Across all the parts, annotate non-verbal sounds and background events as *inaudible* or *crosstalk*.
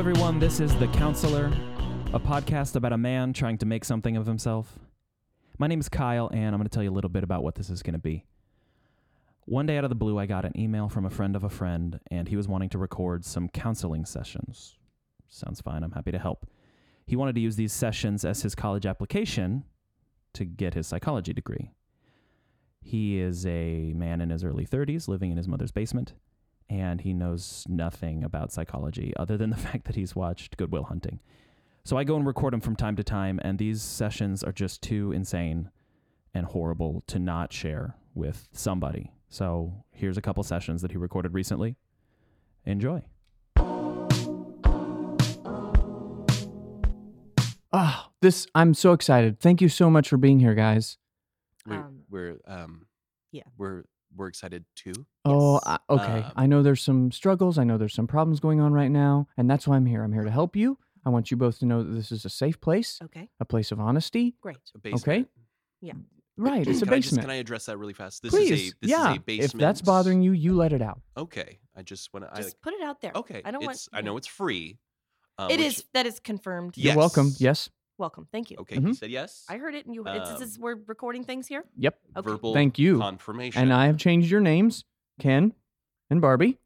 everyone. This is The Counselor, a podcast about a man trying to make something of himself. My name is Kyle, and I'm going to tell you a little bit about what this is going to be. One day out of the blue, I got an email from a friend of a friend, and he was wanting to record some counseling sessions. Sounds fine. I'm happy to help. He wanted to use these sessions as his college application to get his psychology degree. He is a man in his early 30s living in his mother's basement, and he knows nothing about psychology other than the *laughs* fact that he's watched Good Will Hunting. So I go and record him from time to time, and these sessions are just too insane and horrible to not share with somebody. So here's a couple sessions that he recorded recently. Enjoy. Oh, this I'm so excited. Thank you so much for being here, guys. We're Um, we're um yeah. we're we're excited too. Oh, Yes. I, okay. Um, I know there's some struggles. I know there's some problems going on right now, and that's why I'm here. I'm here to help you. I want you both to know that this is a safe place, Okay, a place of honesty. great. A basement. Right, it's a Can I just- basement. can I address that really fast? This Please, is a this yeah. is a basement. if that's bothering you, you let it out. Okay, I just want to. Just put it out there. Okay, I don't want. I know it's free. Um, It which- is. That is confirmed. Yeah. You're welcome. Yes. Yes. Welcome. Thank you. Okay, he Mhm. said yes. I heard it, and you. it's, Um, this is, we're recording things here. Yep. Okay. Verbal. Thank you. Confirmation. And I have changed your names, Ken and Barbie,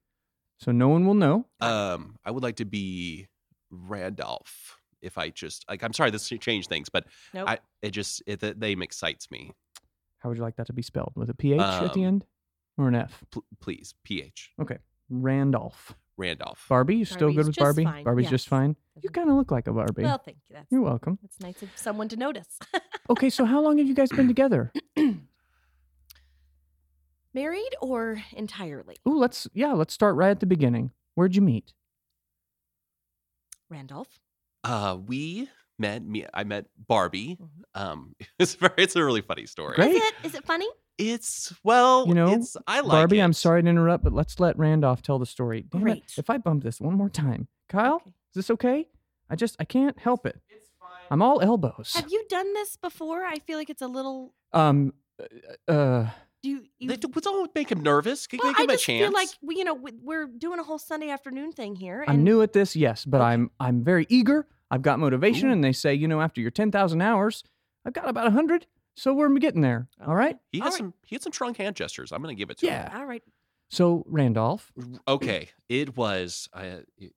so no one will know. Um, I would like to be Randolph. If I just like, I'm sorry, this changed things, but Nope. I it just it, the name excites me. How would you like that to be spelled? With a PH at the Um, end or an F? Pl- please, PH Okay. Randolph. Randolph. Barbie, you still Barbie's good with just Barbie? fine, Barbie's just fine. You kind of look like a Barbie. well, thank you. That's You're welcome. that's nice of someone to notice. *laughs* Okay, so how long have you guys been *clears throat* together? Married or entirely? Ooh, let's yeah, let's start right at the beginning. Where'd you meet? Randolph. Uh, we met me. I met Barbie. Mhm. Um, *laughs* it's very. It's a really funny story. Great. Is it? Is it funny? It's well, You know, it's, I like Barbie, I'm sorry to interrupt, but let's let Randolph tell the story. Damn it, Great. If I bump this one more time, Kyle, Okay. is this okay? I just I can't help it. It's fine. I'm all elbows. Have you done this before? I feel like it's a little. Um, uh, uh Do you? you They- What's all make him nervous? Can well, we give I him a just chance? feel like we- you know we- we're doing a whole Sunday afternoon thing here. And I'm new at this, yes, but Okay. I'm I'm very eager. I've got motivation, Ooh. and they say, you know, after your ten thousand hours, I've got about a hundred, so we're getting there. Oh, All right. he had has right. some. He had some trunk hand gestures. I'm going to give it to him. Yeah. All right. So Randolph. Okay, it was. Uh, I, it-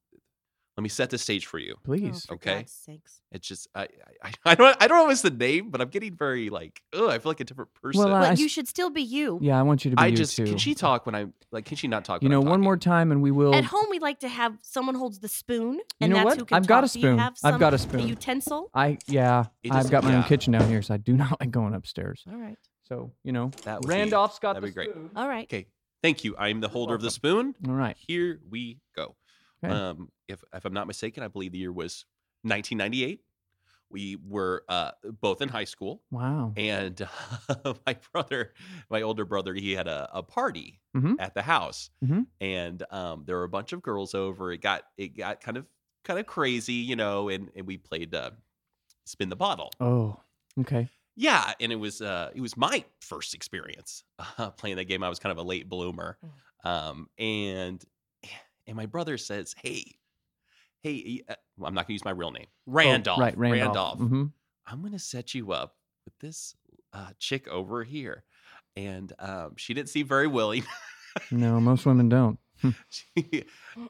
let me set the stage for you. please. Oh, for Okay. God's sakes. It's just I, I *laughs* I don't I don't know what's the name, but I'm getting very like oh I feel like a different person. Uh, well, Well, I you should still be you. Yeah, I want you to be I you just too. can she talk when I like can she not talk? You when know, I'm one more time, and we will. At home, we like to have someone holds the spoon, and know that's what? who can I've got a Do you spoon. have I've got a spoon. A utensil. I yeah, It I've just- got my own kitchen down here, so I do *laughs* not like going upstairs. All right. So you know, That would be- Randolph's got that'd the be great. spoon. All right. Okay, thank you. I'm the holder of the spoon. All right. Here we go. Okay. Um, if if I'm not mistaken, I believe the year was 1998. We were uh, both in high school, Wow. and *laughs* my brother, my older brother, he had a, a party Mhm. at the house, Mhm. and um, there were a bunch of girls over. It got it got kind of kind of crazy, you know, and and we played uh, spin the bottle. Oh. Okay. Yeah, and it was uh, it was my first experience *laughs* uh, playing that game. I was kind of a late bloomer, um, and and my brother says, "Hey, hey, uh, well, I'm not gonna use my real name, Randolph. Oh, right. Randolph. Randolph. hmm I'm gonna set you up with this uh, chick over here." And um, she didn't seem very willing. No, most women don't. *laughs* she,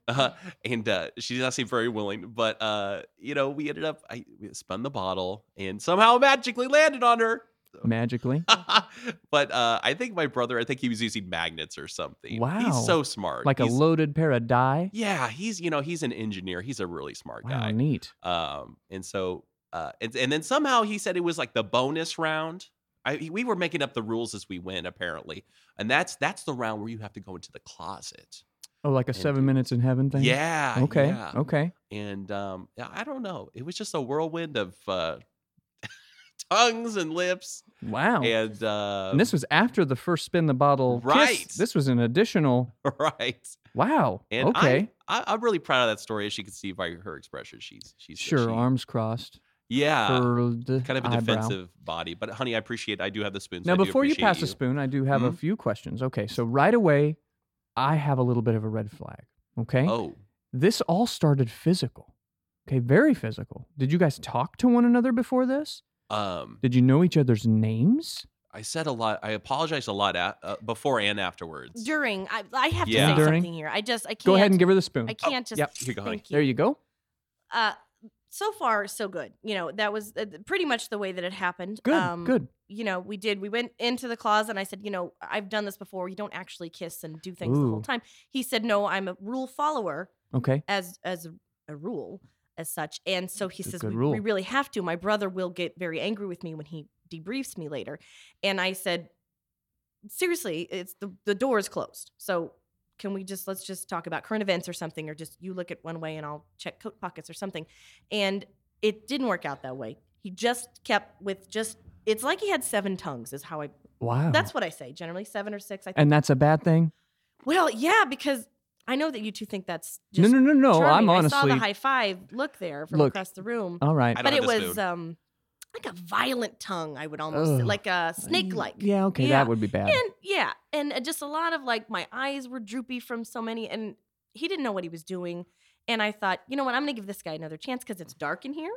uh, and uh, she did not seem very willing. But uh, you know, we ended up. I we spun the bottle and somehow magically landed on her. Magically. *laughs* but uh, I think my brother, I think he was using magnets or something. Wow. He's so smart. Like a loaded pair of die. Yeah, he's you know he's an engineer. He's a really smart Wow, guy. neat. Um, and so uh, and, and then somehow he said it was like the bonus round. I, we were making up the rules as we went apparently, and that's that's the round where you have to go into the closet. Oh, like a And- seven minutes in heaven thing. Yeah. Okay. yeah. Okay. And um, I don't know. It was just a whirlwind of uh, *laughs* tongues and lips, Wow. and uh, And this was after the first spin the bottle. kiss. Right. This was an additional. *laughs* right. Wow. And okay. I, I, I'm really proud of that story. As you can see by her expression, she's she's sure. she- arms crossed. yeah, kind of a eyebrow. defensive body. But honey, I appreciate. I do have the spoons. Now, before you pass the spoon, I do have a Mhm. few questions. Okay, so right away, I have a little bit of a red flag. Okay, Oh, this all started physical. Okay, very physical. Did you guys talk to one another before this? Um, Did you know each other's names? I said a lot. I apologized a lot at, uh, before and afterwards. During, I, I have to Yeah. say During? something here. I just, I can't. Go ahead and give her the spoon. I can't just. yep. Here you go, honey. Thank you. There you go. Uh, so far, so good. You know, that was uh, pretty much the way that it happened. Good. Um, good. You know, we did. We went into the closet, and I said, you know, I've done this before. You don't actually kiss and do things the Ooh. whole time. He said, no, I'm a rule follower Okay. as as a, a rule as such. And so he It's says, we, we really have to. My brother will get very angry with me when he debriefs me later. And I said, seriously, it's the the door is closed. So can we just let's just talk about current events or something, or just you look at one way and I'll check coat pockets or something. And it didn't work out that way. He just kept with just. It's like he had seven tongues, is how I. Wow. That's what I say generally, seven or six. I think. and that's a bad thing. well, yeah, because I know that you two think that's No, just no, no, no. charming. I'm honestly I saw the high five look there from Look, across the room, All right. But it was spoon. um like a violent tongue. I would almost say, like a snake like. Yeah. Okay. Yeah. That would be bad. And yeah, and uh, just a lot of like my eyes were droopy from so many, and he didn't know what he was doing. And I thought, you know what, I'm gonna give this guy another chance because it's dark in here.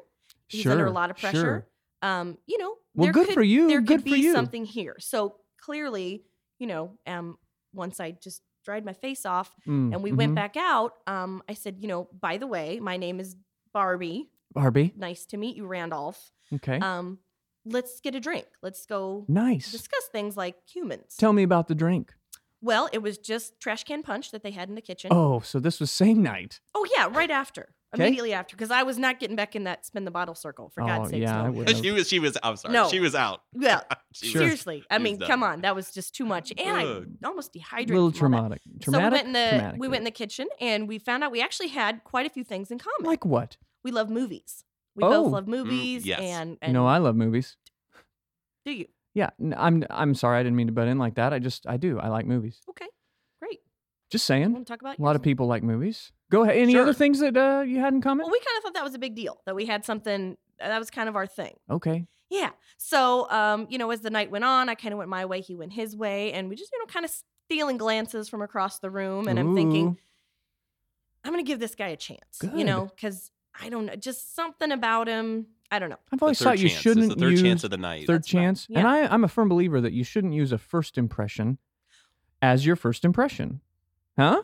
He's sure. under a lot of pressure. Sure. Um, you know, Well, there good could, for you. There Good could for be you. something here. So clearly, you know, um, once I just dried my face off Mm, and we went mhm. back out, um, I said, you know, by the way, my name is Barbie. Barbie. Nice to meet you, Randolph. Okay. Um, let's get a drink. Let's go nice. discuss things like humans. Tell me about the drink. well, it was just trash can punch that they had in the kitchen. Oh, so this was same night. Oh, yeah, right after. 'Kay. Immediately after, because I was not getting back in that spin the bottle circle. For Oh, God's sake, yeah, I no. she was. She was. I'm sorry. No. She was out. Yeah, *laughs* Sure. seriously, I She mean, come on, that was just too much, and Ugh. I almost dehydrated. A dehydrated. little from all that. traumatic. Traumatic. So we went in the Traumatic, we went in the kitchen and we found out we actually had quite a few things in common. Like what? we love movies. We Oh. both love mm, movies, yes. and, You know, I love movies. do you? Yeah, n- I'm. I'm sorry, I didn't mean to butt in like that. I just, I do. I like movies. Okay, great. Just saying. want to talk about A lot of people like movies. Go ahead. Any other things that uh, you had in common? Well, we kind of thought that was a big deal that we had something that was kind of our thing. okay. Yeah. So, um, you know, as the night went on, I kind of went my way, he went his way, and we just, you know, kind of stealing glances from across the room. And I'm thinking, I'm going to give this guy a chance, Good. you know, because I don't know, just something about him. I don't know. I've always third thought you chance. It's shouldn't the third use chance of the night. third That's right. chance, and I, I'm a firm believer that you shouldn't use a first impression as your first impression. Huh?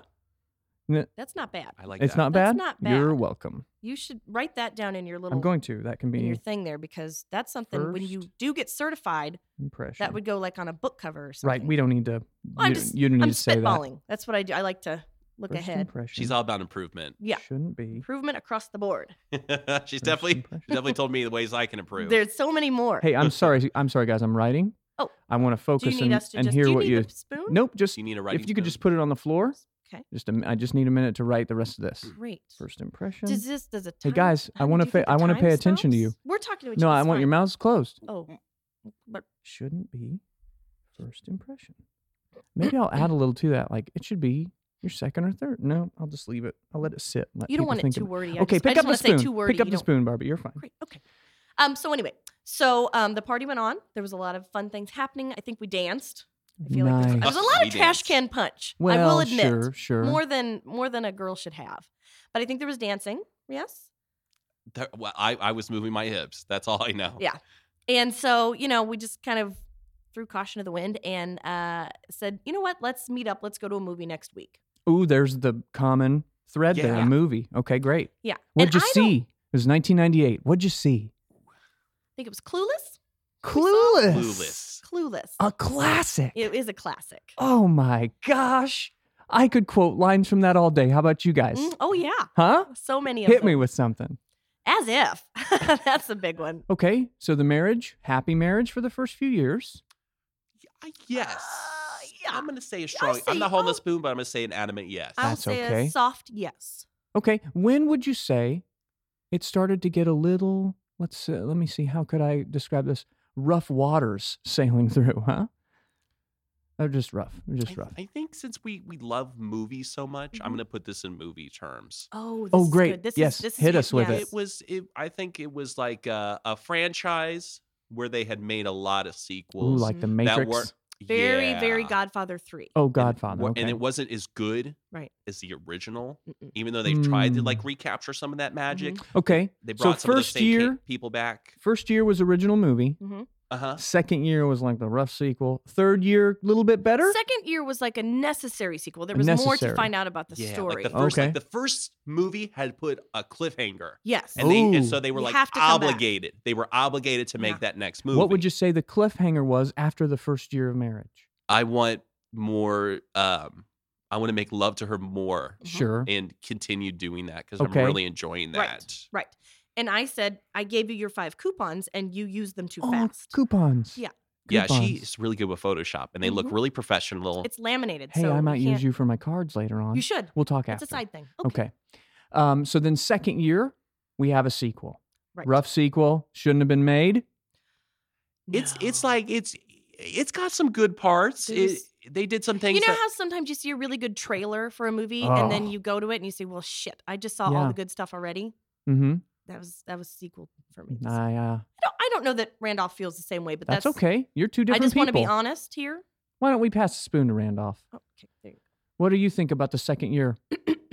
That's not bad. I like that. it's that. not That's bad. not bad. You're welcome. You should write that down in your little I'm going to. That can in your be thing there because that's something when you First do get certified, impression. that would go like on a book cover or something. right. We don't need to. I'm you, just- you don't need I'm to say that. spitballing. That's what I do. I like to look First ahead. impression She's all about improvement. Yeah. shouldn't be. Improvement across the board. *laughs* she's definitely. impression. She definitely told me the ways I can improve. There's so many more. Hey, I'm sorry. I'm sorry, guys. I'm writing. Oh. I want to focus and, us to and just hear do you what need you. the spoon? Nope. Just you need a writing if you could spoon. just put it on the floor. Okay. Just a, m- I just need a minute to write the rest of this. Great. First impression. Does this does it? Hey, guys, I want wanna fa- I wanna pay attention to you. We're talking to each other. no. I it's want your mouths closed. Oh, but Shouldn't be first impression. Maybe I'll add a little to that. Like it should be your second or third. No, I'll just leave it. I'll let it sit. let you don't want it think too of wordy. I Okay, just, pick up the spoon. too. Pick up you the don't- spoon, Barbie. You're fine. Great. Okay. Um. So anyway, so um, the party went on. There was a lot of fun things happening. I think we danced. I feel like there's, Nice. there's a lot We of trash danced. can punch. Well, I will admit, sure, sure. more than more than a girl should have. But I think there was dancing. Yes. There- well, I, I was moving my hips. That's all I know. Yeah. And so, you know, we just kind of threw caution to the wind and uh, said, you know what? Let's meet up. Let's go to a movie next week. Ooh, there's the common thread there. A movie. Okay, great. Yeah. What'd and you I see? It was 1998. What'd you see? Think it was Clueless. Clueless. Clueless. Clueless. A classic. it is a classic. Oh my gosh. I could quote lines from that all day. How about you guys? Mm, oh yeah, Huh? so many of them. Hit them. me with something. As if *laughs* that's a big one. Okay, so the marriage, happy marriage for the first few years. I- yes. Uh, yeah. I'm going to say a strong. say- I'm not holding oh. the spoon, but I'm going to say an adamant yes. I will That's say okay. a soft yes. Okay, when would you say it started to get a little? Let's uh, let me see. How could I describe this? Rough waters sailing *laughs* through, huh? They're just rough. They're just I, rough. I think since we we love movies so much, I'm Mhm. going to put this in movie terms. Oh, this Oh, is great. Good. This Yes, is, this hit is, us with yes. it. It was. It, I think it was like a, a franchise where they had made a lot of Ooh, sequels. like the Mhm. Matrix. That were Very, very Godfather 3. Oh, Godfather. wa- okay. And it wasn't as good Right. as the original, Mm-mm. even though they've tried to like Mm. recapture some of that magic. okay. They So brought some of those first same year- people back. First year was original movie. hmm Uh huh. Second year was like the rough sequel. Third year, a little bit better. Second year was like a necessary sequel. There was more to Necessary. find out about the Yeah, story. like the first, Okay. like the first movie had put a cliffhanger, yes. and they, and Ooh. so they were You like have to come back. obligated. They were obligated to make Yeah. that next movie. What would you say the cliffhanger was after the first year of marriage? I want more. Um, I want to make love to her more Mhm. Sure. and continue doing that because Okay. I'm really enjoying that. Right. Right. And I said, I gave you your five coupons and you used them too Oh, fast. coupons. Yeah. Yeah, she's really good with Photoshop, and they look Mhm. really professional. It's laminated. Hey, so I might use you for my cards later on. You should. We'll talk after. It's after. a side thing. Okay. Um, so then second year, we have a sequel. Right. Rough sequel. Shouldn't have been made. It's it's like it's it's got some good parts. It, they did some things. You know that, how sometimes you see a really good trailer for a movie and then Oh. you go to it and you say, "Well, shit, I just saw all the good stuff already." Mm-hmm. That was that was sequel for me. So I, uh, I don't I don't know that Randolph feels the same way, but that's, that's, okay. You're two different. I different just want to be honest here. Why don't we pass the spoon to Randolph? Oh, okay, there you What do you think about the second year?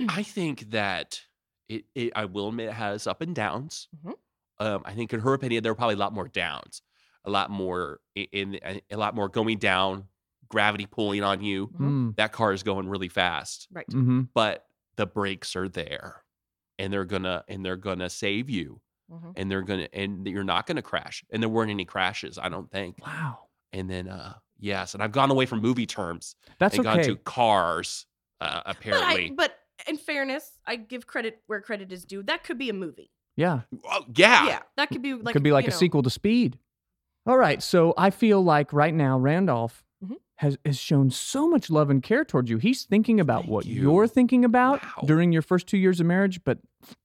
I think that it, it I will admit it has up and downs. Mhm. Um, I think in her opinion there were probably a lot more downs, a lot more in, in a lot more going down, gravity pulling on you. Mhm. Mm. That car is going really fast, Right. Mm-hmm. but the brakes are there, and they're gonna and they're gonna save you, Mhm. and they're gonna and you're not gonna crash. And there weren't any crashes, I don't think. Wow. And then uh yes, and I've gone away from movie terms That's and okay. gone to cars. Uh, But, apparently, I, but in fairness, I give credit where credit is due. That could be a movie. yeah. oh, yeah. Yeah, that could be like Could be like a know, sequel to Speed. All right. So I feel like right now Randolph. Has, has shown so much love and care towards you. He's thinking about Thank what you. you're thinking about Wow. during your first two years of marriage. But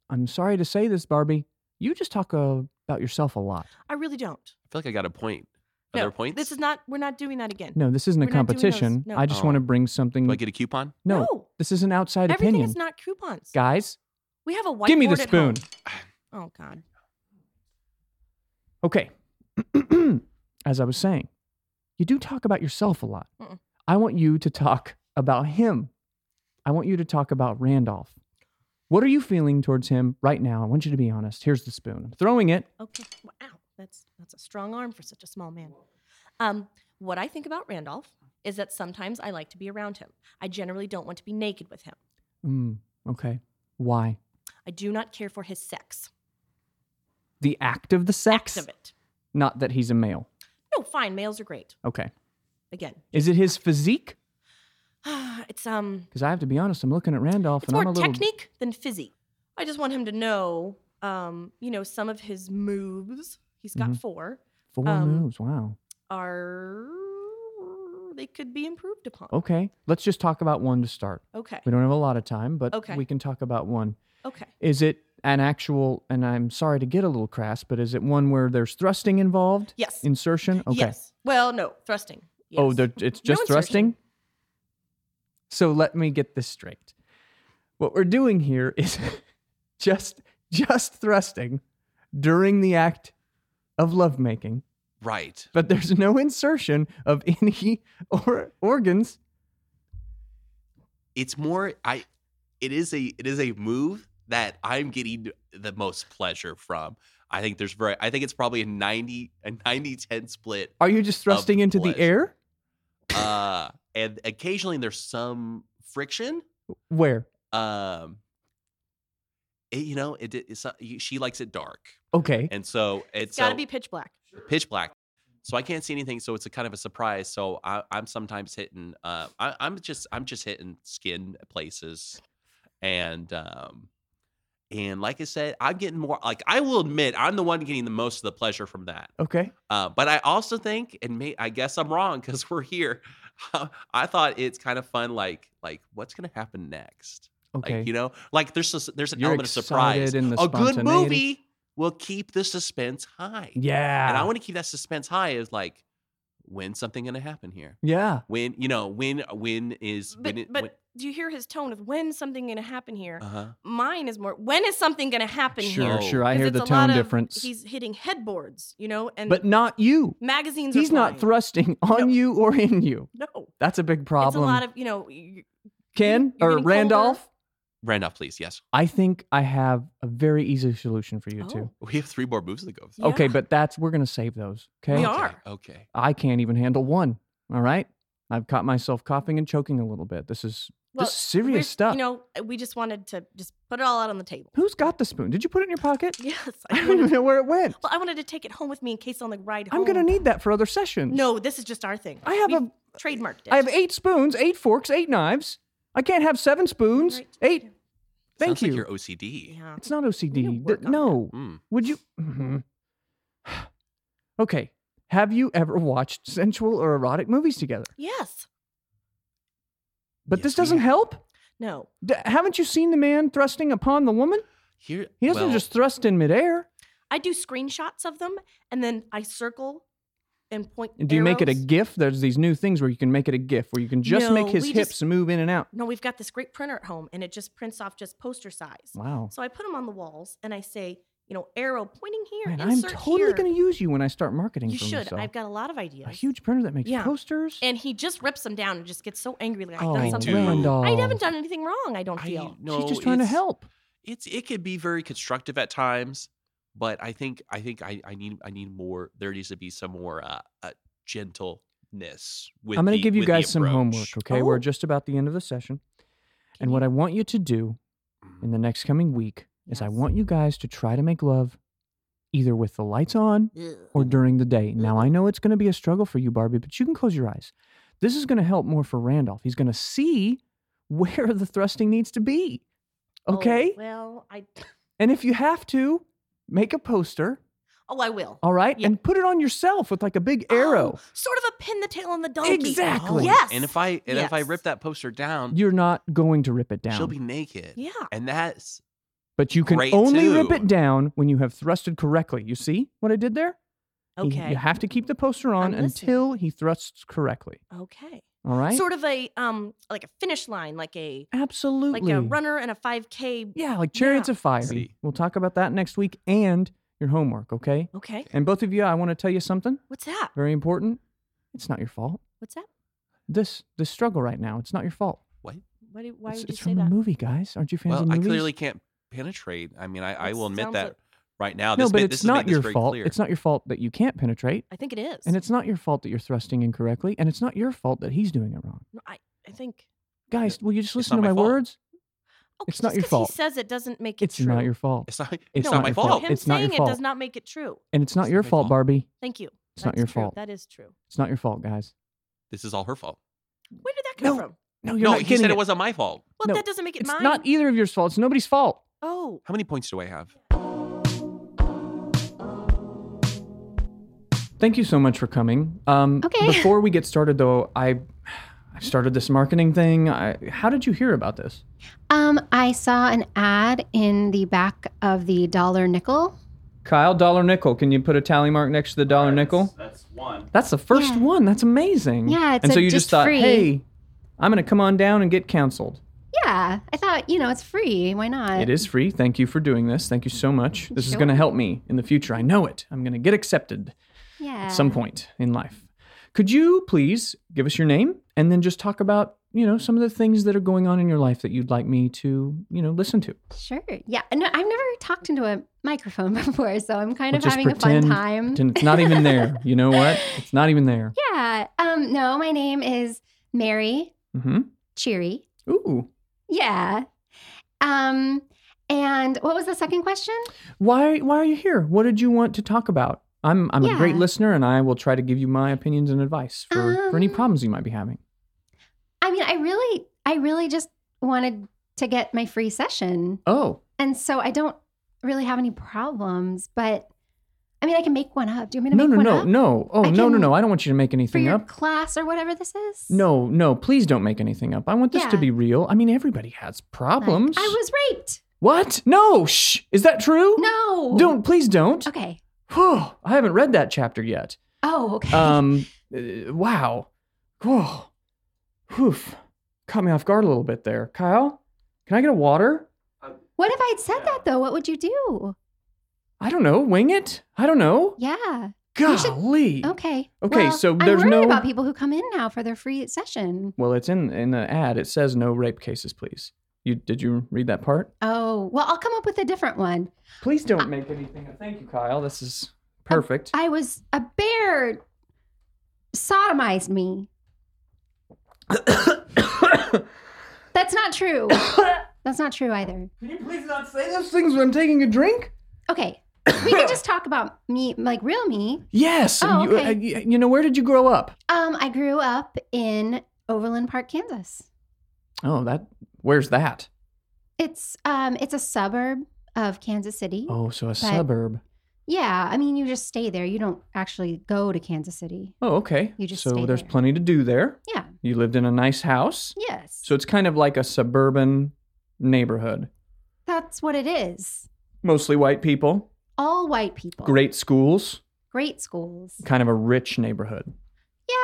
I'm sorry to say this, Barbie. You just talk uh, about yourself a lot. I really don't. I feel like I got a point. Are No, there points? This is not. We're not doing that again. No, this isn't a We're not doing those. competition. No. I just Oh. want to bring something. Do I get a coupon? no, no. this is an outside everything opinion. is not coupons. Guys, We have a whiteboard give me the spoon. Oh God. Okay. *clears throat* As I was saying, you do talk about yourself a lot. Mm-mm. I want you to talk about him. I want you to talk about Randolph. What are you feeling towards him right now? I want you to be honest. Here's the spoon. I'm throwing it. Okay. Wow. That's that's a strong arm for such a small man. Um, what I think about Randolph is that sometimes I like to be around him. I generally don't want to be naked with him. Mm, okay. Why? I do not care for his sex. The act of the sex? Acts of it. Not that he's a male. No, fine. Males are great. Okay. Again, Is it his physique? *sighs* it's um, Because I have to be honest, I'm looking at Randolph it's and I'm more a little. technique than physique. I just want him to know, um, you know, some of his moves. He's got Mhm. four. Four um, moves. Wow. Are they could be improved upon? Okay. Let's just talk about one to start. Okay. We don't have a lot of time, but Okay. we can talk about one. Okay. Is it an actual, and I'm sorry to get a little crass, but is it one where there's thrusting involved? Yes. Insertion? *laughs* Okay. Yes. Well, no, thrusting. Yes. Oh, it's just insertion. thrusting? So let me get this straight. What we're doing here is *laughs* just just thrusting during the act of lovemaking, Right. but there's no insertion of any *laughs* or organs. It's more I it is a it is a move that I'm getting the most pleasure from. I think there's very I think it's probably a 90 a 90 10 split. Are you just thrusting into the air? Uh and occasionally there's some friction. Where? Um it, you know, it, it's she likes it dark. Okay. And so It's it's got to so- be pitch black. pitch black. So I can't see anything. So it's a kind of a surprise. So I, I'm sometimes hitting. Uh, I, I'm just I'm just hitting skin places, and um, and like I said, I'm getting more. Like I will admit, I'm the one getting the most of the pleasure from that. Okay. Uh, but I also think, and may, I guess I'm wrong because we're here. *laughs* I thought it's kind of fun. Like like what's gonna happen next? Okay. Like you know, like there's a, there's an You're element of surprise. in the A good movie will keep the suspense high. yeah. And I want to keep that suspense high is like, when something going to happen here? yeah. When, you know, when, when is, But when, it, but when, do you hear his tone of when something going to happen here? Uh huh. Mine is more when is something going to happen Sure, here? Oh. sure. I hear the a tone lot of- difference. He's hitting headboards, you know, and but not you. magazines. He's are not thrusting on No. you or in you. No, That's a big problem. it's a lot of you know. Ken you're or getting Randolph, Randolph, please. Yes. I think I have a very easy solution for you two. Oh, We have three more moves to go through. Okay, yeah. but that's we're gonna save those. Okay. We Okay, are. Okay. I can't even handle one. All right. I've caught myself coughing and choking a little bit. This is Well, this is serious stuff. You know, we just wanted to just put it all out on the table. Who's got the spoon? Did you put it in your pocket? *laughs* Yes, I I don't even know where it went. well, I wanted to take it home with me in case on the ride home. I'm gonna need that for other sessions. No, this is just our thing. I have We've a trademarked it. I have eight spoons, eight forks, eight knives. I can't have seven spoons. Right. Eight. Thank Sounds you. like you're OCD. Yeah. It's not OCD. can Th- work on that. no. Mm. Would you? Mhm. *sighs* okay. Have you ever watched sensual or erotic movies together? Yes. But Yes, this doesn't help. No. D- haven't you seen the man thrusting upon the woman? Here, He doesn't well, just thrust in midair. I do screenshots of them and then I circle and point. And do you make it a. GIF? There's these new things where you can make it a GIF, where you can just make his hips just- move in and out. No, we've got this great printer at home and it just prints off just poster size. Wow. So I put them on the walls and I say, you know, arrow pointing here, Man, I'm totally going to use you when I start marketing You for should. myself. I've got a lot of ideas. a huge printer that makes Yeah. posters. And he just rips them down and just gets so angry like I've oh, done something do. Randolph. I haven't done anything wrong, I don't I feel. no, She's just trying to help. It's it could be very constructive at times, but I think I think I, I need I need more. There needs to be some more uh, uh gentleness with. I'm going to give you guys some homework, approach. okay? We're Oh. just about the end of the session. Can And what I want you to do in the next coming week is I want you guys to try to make love either with the lights on Ugh. or during the day. Now, I mm-hmm. know it's going to be a struggle for you, Barbie, but you can close your eyes. This is going to help more for Randolph. He's going to see *laughs* where the thrusting needs to be. Oh, Okay? well, I. *laughs* And if you have to, make a poster, Oh, I will. all right? Yeah. And put it on yourself with like a big arrow. Oh, sort of a pin the tail on the donkey. Exactly. Oh, yes. And if I and if I rip that poster down, You're not going to rip it down. she'll be naked. Yeah. And that's but you can great only rip it down when you have thrusted correctly. You see what I did there? He- Okay. you have to keep the poster on I'm listening. until he thrusts correctly. Okay. All right? Sort of a um like a finish line, like a Absolutely. like a runner and a 5K. Yeah, like chariots Yeah. of fire. See. We'll talk about that next week and your homework, okay? Okay. And both of you, I want to tell you something What's that? very important. It's not your fault. What's that? This this struggle right now, it's not your fault. what? What do, why it's would you it's say from that? a movie, guys. Aren't you fans Well, of I clearly can't penetrate. I mean, I, I will admit that like- right now. no, This but ma- it's this not your very fault. clear. It's not your fault that you can't penetrate, I think it is. and it's not your fault that you're thrusting incorrectly, and it's not your fault that he's doing it wrong. No, I, I think. Guys, will you just listen to my my words? Oh, It's not your fault. He says it doesn't make it It's true. not your fault. It's not. It's It's no, not not my fault. fault. Him It's not your saying it does not make it true. And it's not It's your not fault, fault. Barbie. Thank you. It's not your true. fault. That is true. It's not your fault, guys. This is all her fault. Where did that come No, from? No, you're no, not he said it. it wasn't my fault. Well, No, that doesn't make it It's mine. It's not either of yours fault. It's nobody's fault. Oh, How many points do I have? Thank you so much for coming. Um, Okay. Before we get started, though, I I started this marketing thing. I, how did you hear about this? Um, I saw an ad in the back of the Dollar Nickel. Kyle, dollar nickel. Can you put a tally mark next to the dollar nickel? That's one. That's the first Yeah. one. That's amazing. Yeah, it's and so you just, just thought, free. hey, I'm going to come on down and get counseled. Yeah, I thought you know it's free. Why not? It is free. Thank you for doing this. Thank you so much. This is Sure. going to help me in the future. I know it. I'm going to get accepted Yeah. at some point in life. Could you please give us your name and then just talk about, you know, some of the things that are going on in your life that you'd like me to, you know, listen to? Sure. Yeah. No, I've never talked into a microphone *laughs* before, so I'm kind Well, of just having a fun time. Pretend It's not even there. You know what? It's not even there. *laughs* Yeah. Um. No, my name is Mary hmm Cheery. Ooh. Yeah. Um. And what was the second question? Why why are you here? What did you want to talk about? I'm I'm a great listener and I will try to give you my opinions and advice for, for any Um, problems you might be having. I mean, I really, I really just wanted to get my free session, Oh, and so I don't really have any problems. But I mean, I can make one up. Do you want me to no, make no, one no, up no. No, no. No. Oh, I no, no, no. I don't want you to make for anything your up. class or whatever this is? No, no, please don't make anything up. I want this to be real. I mean, everybody has Like, problems. I was raped. What? No, shh. Is that true? No. Don't, please don't. Okay. Whew, I haven't read that chapter yet. Oh, okay. Um, uh, wow. Whoa. Whew. caught me off guard a little bit there. Kyle, can I get a water? What if I'd said that though? What would you do? I don't know. Wing it? I don't know. Yeah. You should- Golly. Okay. Okay, Well, so I'm there's worried no- about people who come in now for their free session. Well, it's in in the ad. It says no rape cases, please. You did you read that part? Oh, well, I'll come up with a different one. Please don't make anything. Thank you, Kyle. This is perfect. I was a bear sodomized me. *coughs* That's not true. That's not true either. Can you please not say those things when I'm taking a drink? Okay. *laughs* We can *laughs* just talk about me, like real me. Yes. Oh, you, okay. uh, y- you know, where did you grow up? Um, I grew up in Overland Park, Kansas. Oh, that. Where's that? It's um, it's a suburb of Kansas City. Oh, so a suburb. Yeah, I mean, you just stay there. You don't actually go to Kansas City. Oh, okay. You just so there's there. plenty to do there. Yeah. You lived in a nice house. Yes. So it's kind of like a suburban neighborhood. That's what it is. Mostly white people, All white people. great schools, Great schools. kind of a rich neighborhood. Yeah.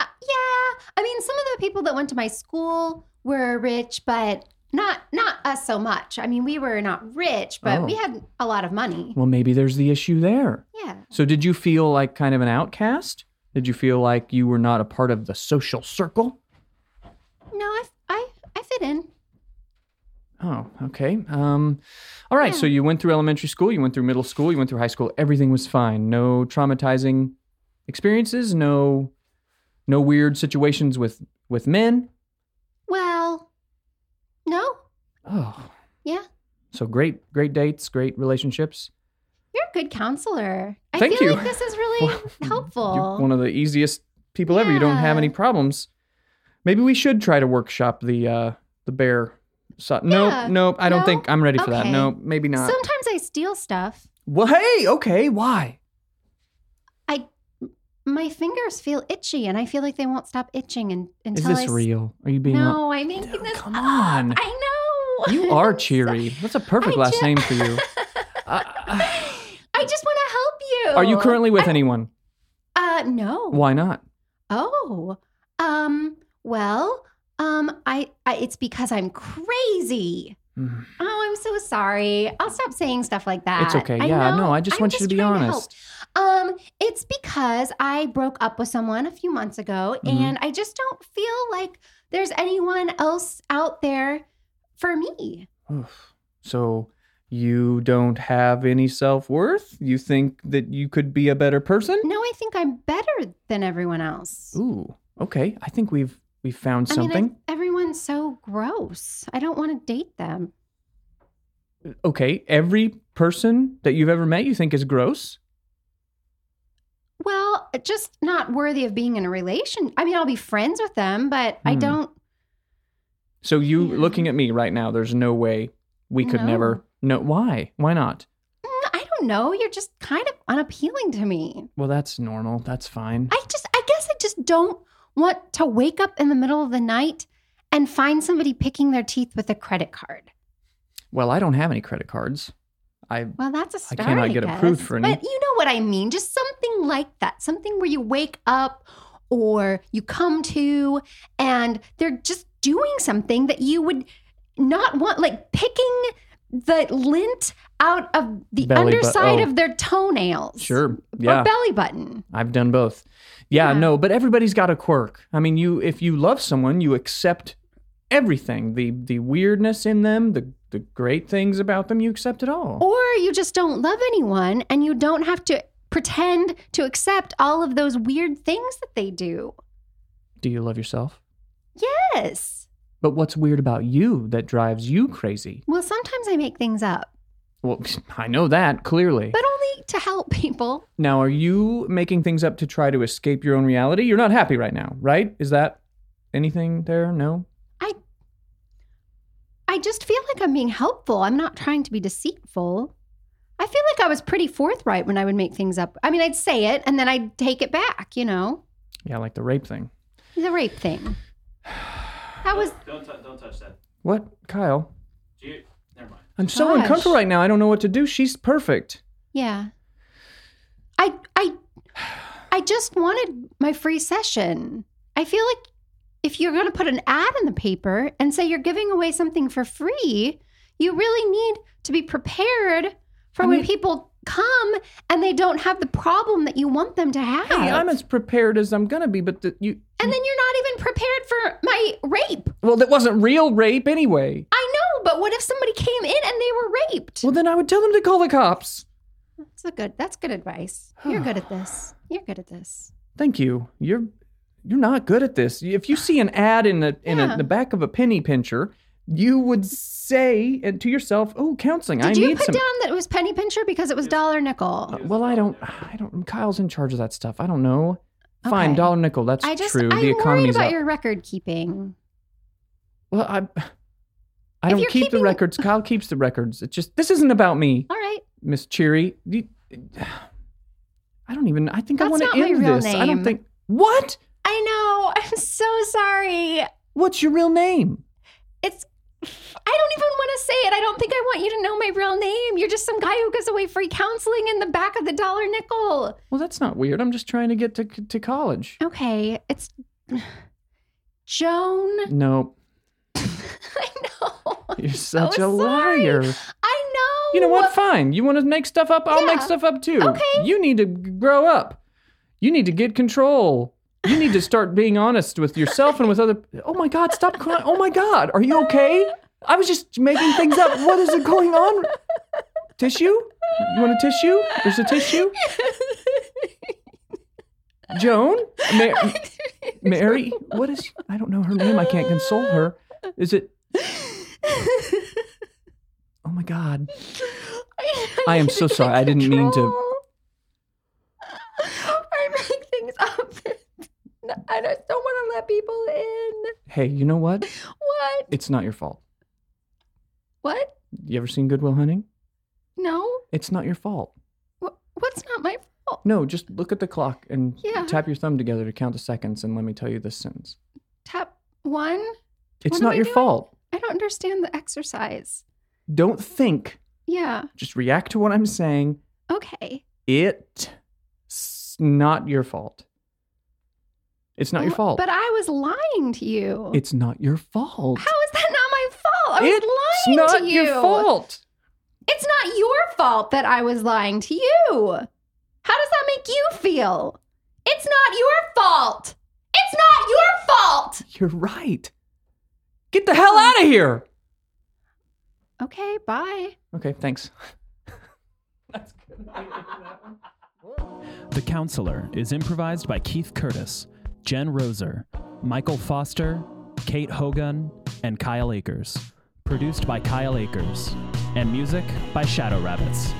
uh, yeah. I mean, some of the people that went to my school were rich, but not not us so much. I mean, we were not rich, but Oh. we had a lot of money. Well, maybe there's the issue there. Yeah. So did you feel like kind of an outcast? Did you feel like you were not a part of the social circle? No, I I I fit in. Oh, okay. Um, all right. So you went through elementary school, you went through middle school, you went through high school. Everything was fine. No traumatizing experiences. No, no weird situations with with men. Well, no. Oh, Yeah. so great, great dates, great relationships. You're a good counselor. I Thank feel you. like this is really *laughs* Well, helpful. You're one of the easiest people ever. You don't have any problems. Maybe we should try to workshop the uh the bear. So, nope, Yeah. nope. I don't No? think I'm ready for that. Okay. No, maybe not. Sometimes I steal stuff. well, hey, okay. Why? I my fingers feel itchy and I feel like they won't stop itching and, Is until this I real? Are you being? No, I'm making Dude, this come up. on. I know. You are *laughs* cheery. That's a perfect I last ju- name for you. *laughs* Uh, *laughs* I just want to help you. are you currently with I- anyone? Uh no. Why not? Oh. Um well, um I, I it's because I'm crazy. Hmm. Oh, I'm so sorry. I'll stop saying stuff like that. It's okay. I Yeah, no, know. I just I'm want you to be honest. Um, it's because I broke up with someone a few months ago Mhm. and I just don't feel like there's anyone else out there for me. Oof. So you don't have any self worth? You think that you could be a better person? No, I think I'm better than everyone else. Ooh, okay. I think we've we've found I mean, something. I, everyone's so gross. I don't want to date them. okay, every person that you've ever met you think is gross? Well, just not worthy of being in a relation. I mean, I'll be friends with them, but I Hmm. don't. So you Yeah. looking at me right now, there's no way we could No. never No, why? Why not? Mm, I don't know. You're just kind of unappealing to me. Well, that's normal. That's fine. I just, I guess I just don't want to wake up in the middle of the night and find somebody picking their teeth with a credit card. well, I don't have any credit cards. I Well, that's a I start. I cannot get approved for any. But you know what I mean. Just something like that. Something where you wake up or you come to and they're just doing something that you would not want, like picking the lint out of the Belly bu- underside oh. of their toenails. sure. Or Yeah. belly button. I've done both. Yeah, Yeah. no, but everybody's got a quirk. I mean, you if you love someone, you accept everything. The the weirdness in them, the the great things about them, you accept it all. Or you just don't love anyone and you don't have to pretend to accept all of those weird things that they do. Do you love yourself? Yes. But what's weird about you that drives you crazy? Well, sometimes I make things up, Well, I know that clearly. but only to help people. Now, are you making things up to try to escape your own reality? You're not happy right now, right? Is that anything there? No? I I just feel like I'm being helpful. I'm not trying to be deceitful. I feel like I was pretty forthright when I would make things up. I mean, I'd say it and then I'd take it back, you know? Yeah, like the rape thing. The rape thing. That was Don't, t- don't touch that. What? Kyle? You, I'm so Gosh. uncomfortable right now. I don't know what to do. She's perfect. Yeah. I I I just wanted my free session. I feel like if you're going to put an ad in the paper and say you're giving away something for free, you really need to be prepared for I when people come and they don't have the problem that you want them to have. Hey, I'm as prepared as I'm gonna be, but the, you. and then you're not even prepared for my rape. Well, that wasn't real rape anyway. I but what if somebody came in and they were raped? Well, then I would tell them to call the cops. That's a good. That's good advice. You're good at this. You're good at this. Thank you. You're you're not good at this. If you see an ad in the in Yeah. a, the back of a penny pincher, you would say to yourself, "Oh, counseling. I Did you need put some." down that it was penny pincher because it was dollar nickel? Uh, well, I don't. I don't. Kyle's in charge of that stuff. I don't know. Fine, dollar nickel. That's I just true. I'm the worried economy's about up. your record keeping. Well, I. I If don't keep the records. Kyle keeps the records. It's just this isn't about me, All right. Miss Cheery. You- I don't even. I think I want to end this. I don't think. What? I know. I'm so sorry. What's your real name? It's. I don't even want to say it. I don't think I want you to know my real name. You're just some guy who gives away free counseling in the back of the dollar nickel. Well, that's not weird. I'm just trying to get to to college. Okay, it's *sighs* Joan. No, *laughs* I know. you're *laughs* such so a sorry. liar. I know. You know what? Fine. You want to make stuff up? I'll make stuff up too. Okay. You need to g- grow up. You need to get control. You need to start being honest with yourself and with other. Oh my God! Stop crying. Oh my God! Are you okay? I was just making things up. What is it going on? Tissue? You want a tissue? There's a tissue. Joan? Ma- *laughs* Mary? What is? I don't know her name. I can't console her. Is it? *laughs* Oh my God. I am so sorry. I didn't mean to- I make things up. I just don't want to let people in. Hey, you know what? What? It's not your fault. What? You ever seen Good Will Hunting? No. It's not your fault. Wh- What's not my fault? No, just look at the clock and Yeah. tap your thumb together to count the seconds and let me tell you this sentence. Tap one. It's What not your doing? fault. I don't understand the exercise. Don't think. Yeah. Just react to what I'm saying. Okay. It's not your fault. It's not your fault. But I was lying to you. It's not your fault. How is that not my fault? I was it's lying not to you. It's not your fault. It's not your fault that I was lying to you. How does that make you feel? It's not your fault. It's not your fault. You're right. Get the hell out of here. Okay, bye. Okay, thanks. *laughs* *laughs* The Counselor is improvised by Keith Curtis, Jen Roser, Michael Foster, Kate Hogan, and Kyle Akers. Produced by Kyle Akers. And music by Shadow Rabbits.